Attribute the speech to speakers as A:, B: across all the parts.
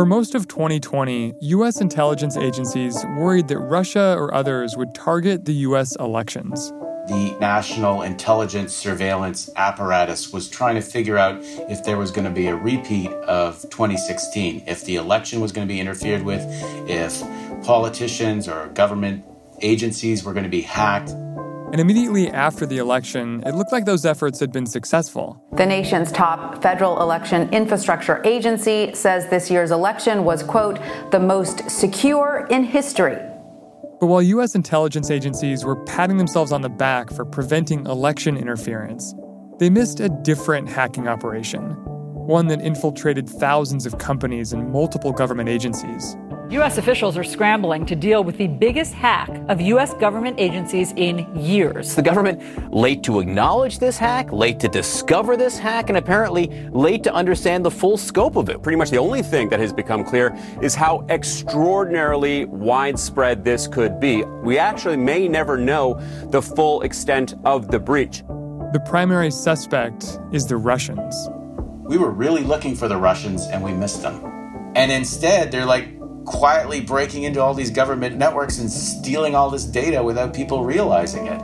A: For most of 2020, U.S. intelligence agencies worried that Russia or others would target the U.S. elections.
B: The national intelligence surveillance apparatus was trying to figure out if there was going to be a repeat of 2016, if the election was going to be interfered with, if politicians or government agencies were going to be hacked.
A: And immediately after the election, it looked like those efforts had been successful.
C: The nation's top federal election infrastructure agency says this year's election was, quote, the most secure in history.
A: But while U.S. intelligence agencies were patting themselves on the back for preventing election interference, they missed a different hacking operation, one that infiltrated thousands of companies and multiple government agencies.
D: U.S. officials are scrambling to deal with the biggest hack of U.S. government agencies in years.
E: The government late to acknowledge this hack, late to discover this hack, and apparently late to understand the full scope of it.
F: Pretty much the only thing that has become clear is how extraordinarily widespread this could be. We actually may never know the full extent of the breach.
A: The primary suspect is the Russians.
B: We were really looking for the Russians and we missed them. And instead, they're like, quietly breaking into all these government networks and stealing all this data without people realizing it.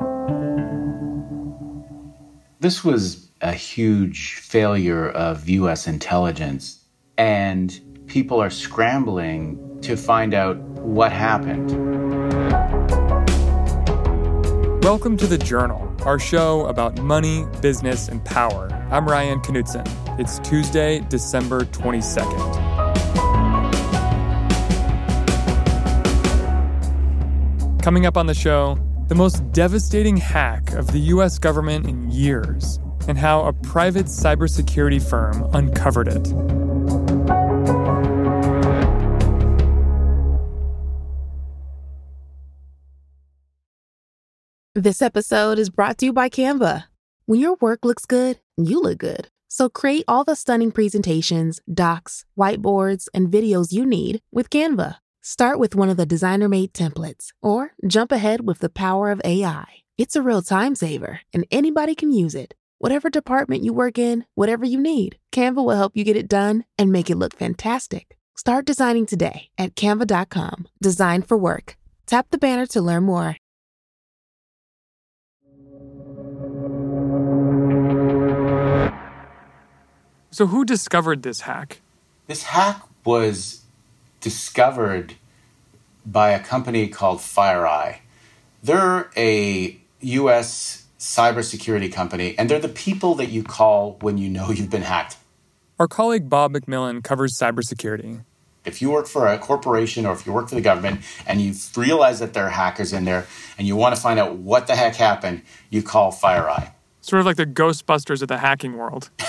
B: This was a huge failure of US intelligence, and people are scrambling to find out what happened.
A: Welcome to The Journal, our show about money, business, and power. I'm Ryan Knutson. It's Tuesday, December 22nd. Coming up on the show, the most devastating hack of the US government in years, and how a private cybersecurity firm uncovered it.
G: This episode is brought to you by Canva. When your work looks good, you look good. So create all the stunning presentations, docs, whiteboards, and videos you need with Canva. Start with one of the designer made templates or jump ahead with the power of AI. It's a real time saver and anybody can use it. Whatever department you work in, whatever you need, Canva will help you get it done and make it look fantastic. Start designing today at canva.com. Design for work. Tap the banner to learn more.
A: So, who discovered this hack?
B: This hack was discovered by a company called FireEye. They're a US cybersecurity company, and they're the people that you call when you know you've been hacked.
A: Our colleague Bob McMillan covers cybersecurity.
B: If you work for a corporation or if you work for the government and you realize that there are hackers in there and you want to find out what the heck happened, you call FireEye.
A: Sort of like the Ghostbusters of the hacking world.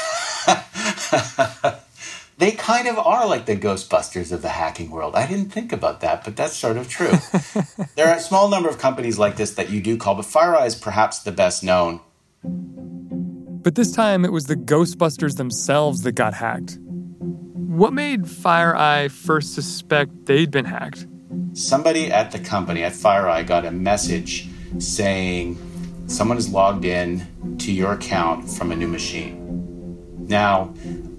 B: they kind of are like the Ghostbusters of the hacking world. I didn't think about that, but that's sort of true. there are a small number of companies like this that you do call, but FireEye is perhaps the best known.
A: But this time it was the Ghostbusters themselves that got hacked. What made FireEye first suspect they'd been hacked?
B: Somebody at the company at FireEye got a message saying someone has logged in to your account from a new machine. Now,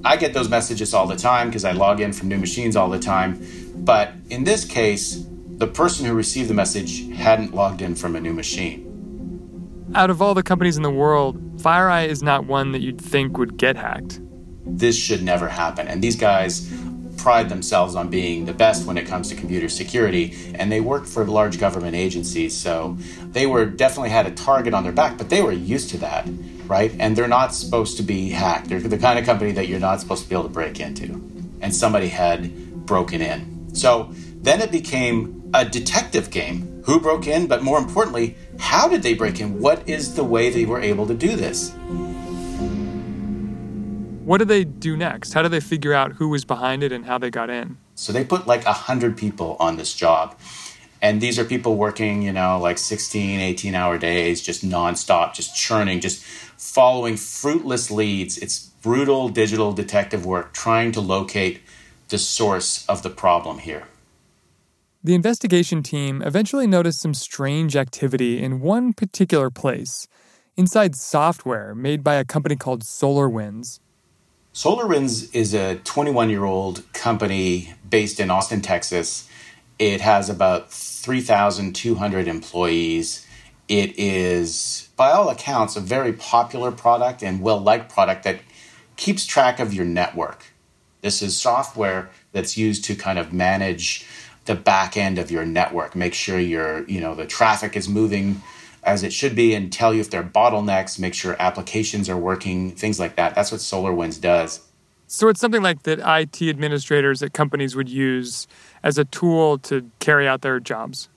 B: I get those messages all the time because I log in from new machines all the time. But in this case, the person who received the message hadn't logged in from a new machine.
A: Out of all the companies in the world, FireEye is not one that you'd think would get hacked.
B: This should never happen. And these guys pride themselves on being the best when it comes to computer security, and they work for large government agencies, so they were definitely had a target on their back, but they were used to that right? And they're not supposed to be hacked. They're the kind of company that you're not supposed to be able to break into. And somebody had broken in. So then it became a detective game. Who broke in? But more importantly, how did they break in? What is the way they were able to do this?
A: What did they do next? How did they figure out who was behind it and how they got in?
B: So they put like 100 people on this job and these are people working you know like 16 18 hour days just nonstop just churning just following fruitless leads it's brutal digital detective work trying to locate the source of the problem here
A: the investigation team eventually noticed some strange activity in one particular place inside software made by a company called solarwinds
B: SolarWinds is a 21 year old company based in Austin, Texas. It has about 3,200 employees. It is, by all accounts, a very popular product and well liked product that keeps track of your network. This is software that's used to kind of manage the back end of your network, make sure your, you know, the traffic is moving as it should be and tell you if there are bottlenecks, make sure applications are working, things like that. That's what SolarWinds does.
A: So it's something like that IT administrators at companies would use as a tool to carry out their jobs.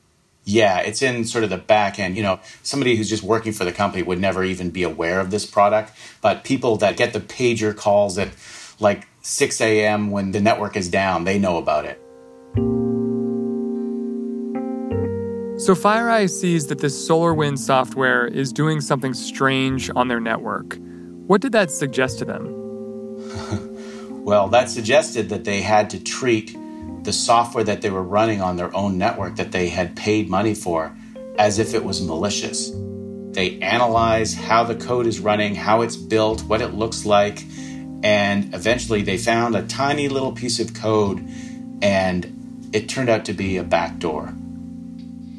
B: Yeah, it's in sort of the back end. You know, somebody who's just working for the company would never even be aware of this product. But people that get the pager calls at like 6 a.m. when the network is down, they know about it.
A: So FireEye sees that this SolarWind software is doing something strange on their network. What did that suggest to them?
B: well, that suggested that they had to treat the software that they were running on their own network that they had paid money for as if it was malicious. They analyze how the code is running, how it's built, what it looks like, and eventually they found a tiny little piece of code and it turned out to be a backdoor.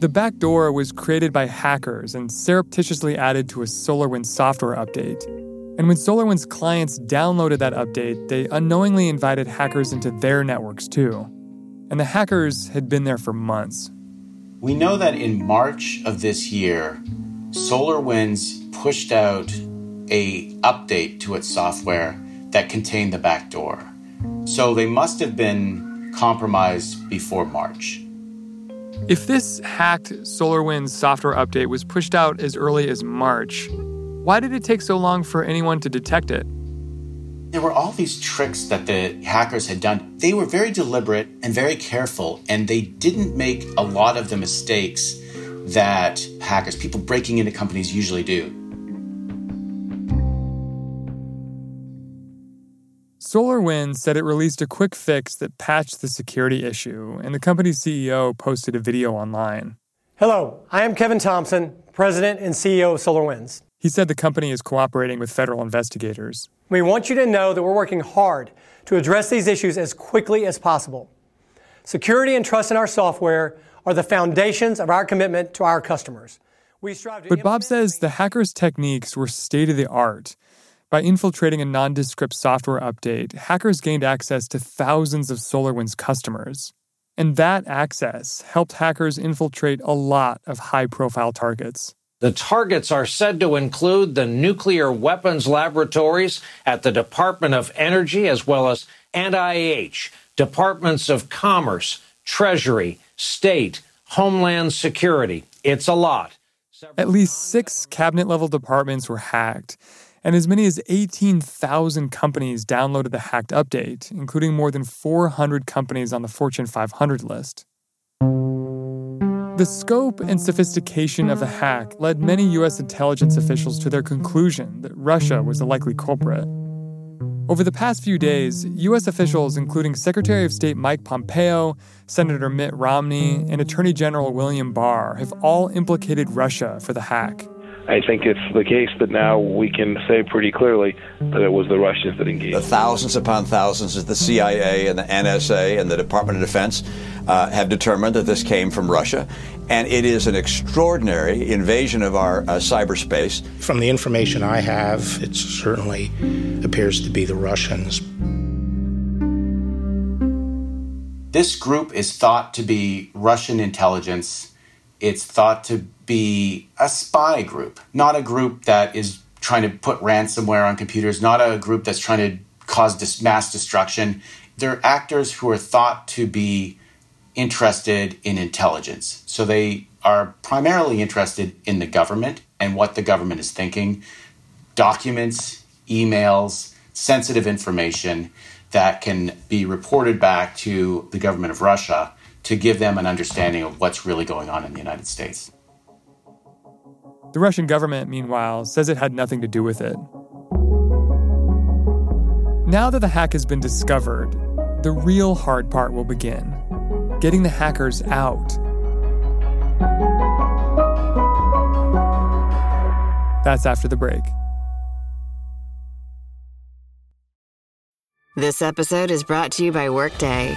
A: The backdoor was created by hackers and surreptitiously added to a SolarWinds software update. And when SolarWinds clients downloaded that update, they unknowingly invited hackers into their networks too. And the hackers had been there for months.
B: We know that in March of this year, SolarWinds pushed out a update to its software that contained the backdoor. So they must have been compromised before March.
A: If this hacked SolarWinds software update was pushed out as early as March, why did it take so long for anyone to detect it?
B: There were all these tricks that the hackers had done. They were very deliberate and very careful, and they didn't make a lot of the mistakes that hackers, people breaking into companies, usually do.
A: SolarWinds said it released a quick fix that patched the security issue, and the company's CEO posted a video online.
H: Hello, I am Kevin Thompson, President and CEO of SolarWinds.
A: He said the company is cooperating with federal investigators.
H: We want you to know that we're working hard to address these issues as quickly as possible. Security and trust in our software are the foundations of our commitment to our customers.
A: We strive to but Bob says the hackers' techniques were state of the art by infiltrating a nondescript software update, hackers gained access to thousands of SolarWinds customers. And that access helped hackers infiltrate a lot of high profile targets.
I: The targets are said to include the nuclear weapons laboratories at the Department of Energy, as well as NIH, Departments of Commerce, Treasury, State, Homeland Security. It's a lot.
A: At least six cabinet level departments were hacked, and as many as 18,000 companies downloaded the hacked update, including more than 400 companies on the Fortune 500 list. The scope and sophistication of the hack led many U.S. intelligence officials to their conclusion that Russia was the likely culprit. Over the past few days, U.S. officials, including Secretary of State Mike Pompeo, Senator Mitt Romney, and Attorney General William Barr, have all implicated Russia for the hack.
J: I think it's the case that now we can say pretty clearly that it was the Russians that engaged.
K: The thousands upon thousands of the CIA and the NSA and the Department of Defense uh, have determined that this came from Russia. And it is an extraordinary invasion of our uh, cyberspace.
L: From the information I have, it certainly appears to be the Russians.
B: This group is thought to be Russian intelligence. It's thought to be a spy group, not a group that is trying to put ransomware on computers, not a group that's trying to cause mass destruction. They're actors who are thought to be interested in intelligence. So they are primarily interested in the government and what the government is thinking, documents, emails, sensitive information that can be reported back to the government of Russia to give them an understanding of what's really going on in the United States.
A: The Russian government, meanwhile, says it had nothing to do with it. Now that the hack has been discovered, the real hard part will begin getting the hackers out. That's after the break.
M: This episode is brought to you by Workday.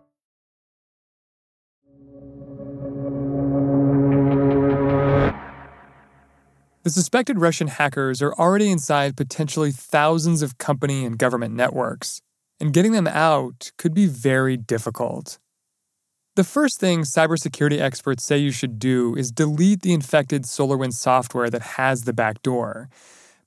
A: The suspected Russian hackers are already inside potentially thousands of company and government networks, and getting them out could be very difficult. The first thing cybersecurity experts say you should do is delete the infected SolarWinds software that has the backdoor.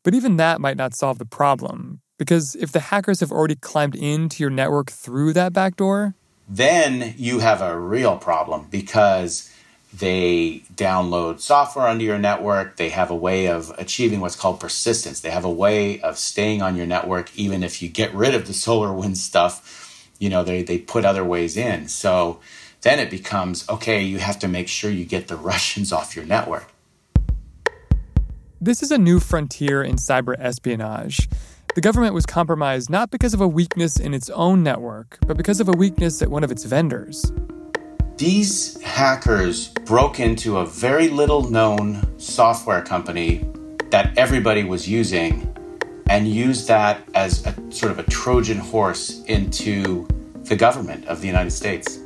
A: But even that might not solve the problem, because if the hackers have already climbed into your network through that backdoor,
B: then you have a real problem because they download software onto your network. They have a way of achieving what's called persistence. They have a way of staying on your network even if you get rid of the solar wind stuff. You know, they, they put other ways in. So then it becomes okay, you have to make sure you get the Russians off your network.
A: This is a new frontier in cyber espionage. The government was compromised not because of a weakness in its own network, but because of a weakness at one of its vendors.
B: These hackers broke into a very little known software company that everybody was using and used that as a sort of a Trojan horse into the government of the United States.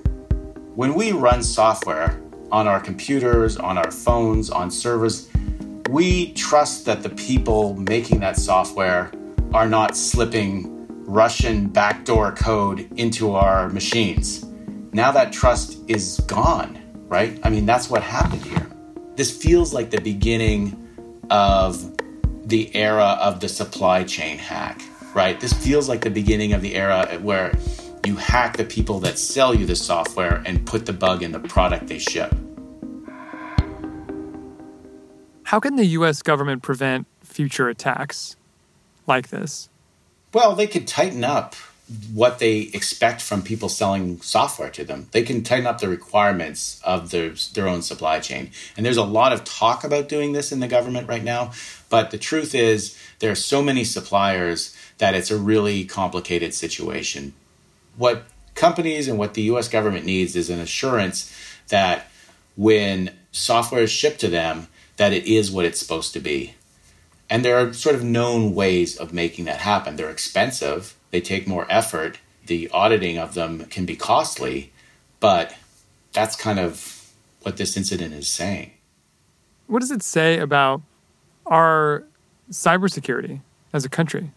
B: When we run software on our computers, on our phones, on servers, we trust that the people making that software are not slipping Russian backdoor code into our machines now that trust is gone, right? I mean, that's what happened here. This feels like the beginning of the era of the supply chain hack, right? This feels like the beginning of the era where you hack the people that sell you the software and put the bug in the product they ship.
A: How can the US government prevent future attacks like this?
B: Well, they could tighten up what they expect from people selling software to them. They can tighten up the requirements of their, their own supply chain. And there's a lot of talk about doing this in the government right now. But the truth is, there are so many suppliers that it's a really complicated situation. What companies and what the US government needs is an assurance that when software is shipped to them, that it is what it's supposed to be. And there are sort of known ways of making that happen. They're expensive, they take more effort. The auditing of them can be costly, but that's kind of what this incident is saying.
A: What does it say about our cybersecurity as a country?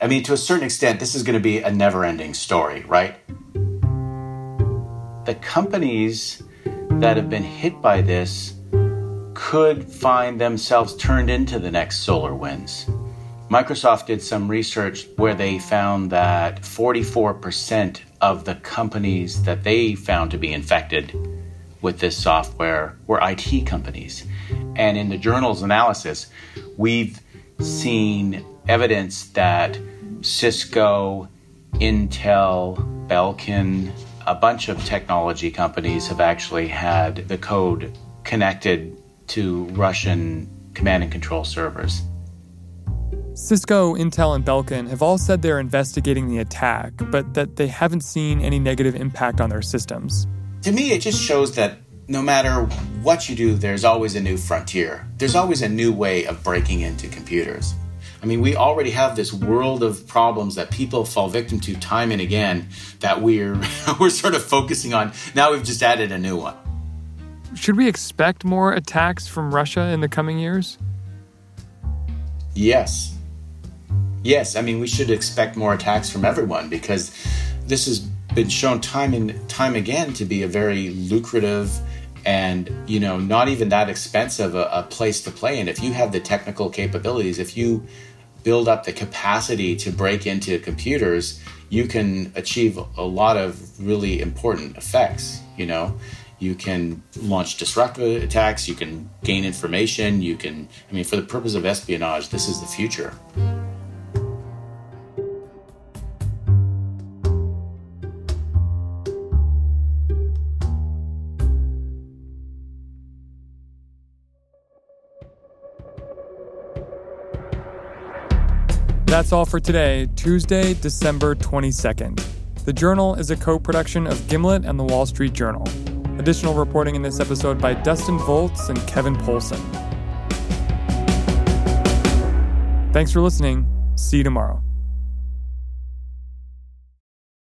B: I mean, to a certain extent, this is going to be a never ending story, right? The companies that have been hit by this could find themselves turned into the next SolarWinds. Microsoft did some research where they found that 44% of the companies that they found to be infected with this software were IT companies. And in the journal's analysis, we've seen evidence that Cisco, Intel, Belkin, a bunch of technology companies have actually had the code connected to Russian command and control servers.
A: Cisco, Intel, and Belkin have all said they're investigating the attack, but that they haven't seen any negative impact on their systems.
B: To me, it just shows that no matter what you do, there's always a new frontier. There's always a new way of breaking into computers. I mean, we already have this world of problems that people fall victim to time and again that we're we're sort of focusing on. Now we've just added a new one.
A: Should we expect more attacks from Russia in the coming years?
B: Yes. Yes, I mean, we should expect more attacks from everyone because this has been shown time and time again to be a very lucrative and you know not even that expensive a, a place to play in. If you have the technical capabilities if you build up the capacity to break into computers you can achieve a lot of really important effects you know. You can launch disruptive attacks you can gain information you can i mean for the purpose of espionage this is the future
A: That's all for today, Tuesday, December 22nd. The Journal is a co production of Gimlet and the Wall Street Journal. Additional reporting in this episode by Dustin Volz and Kevin Poulsen. Thanks for listening. See you tomorrow.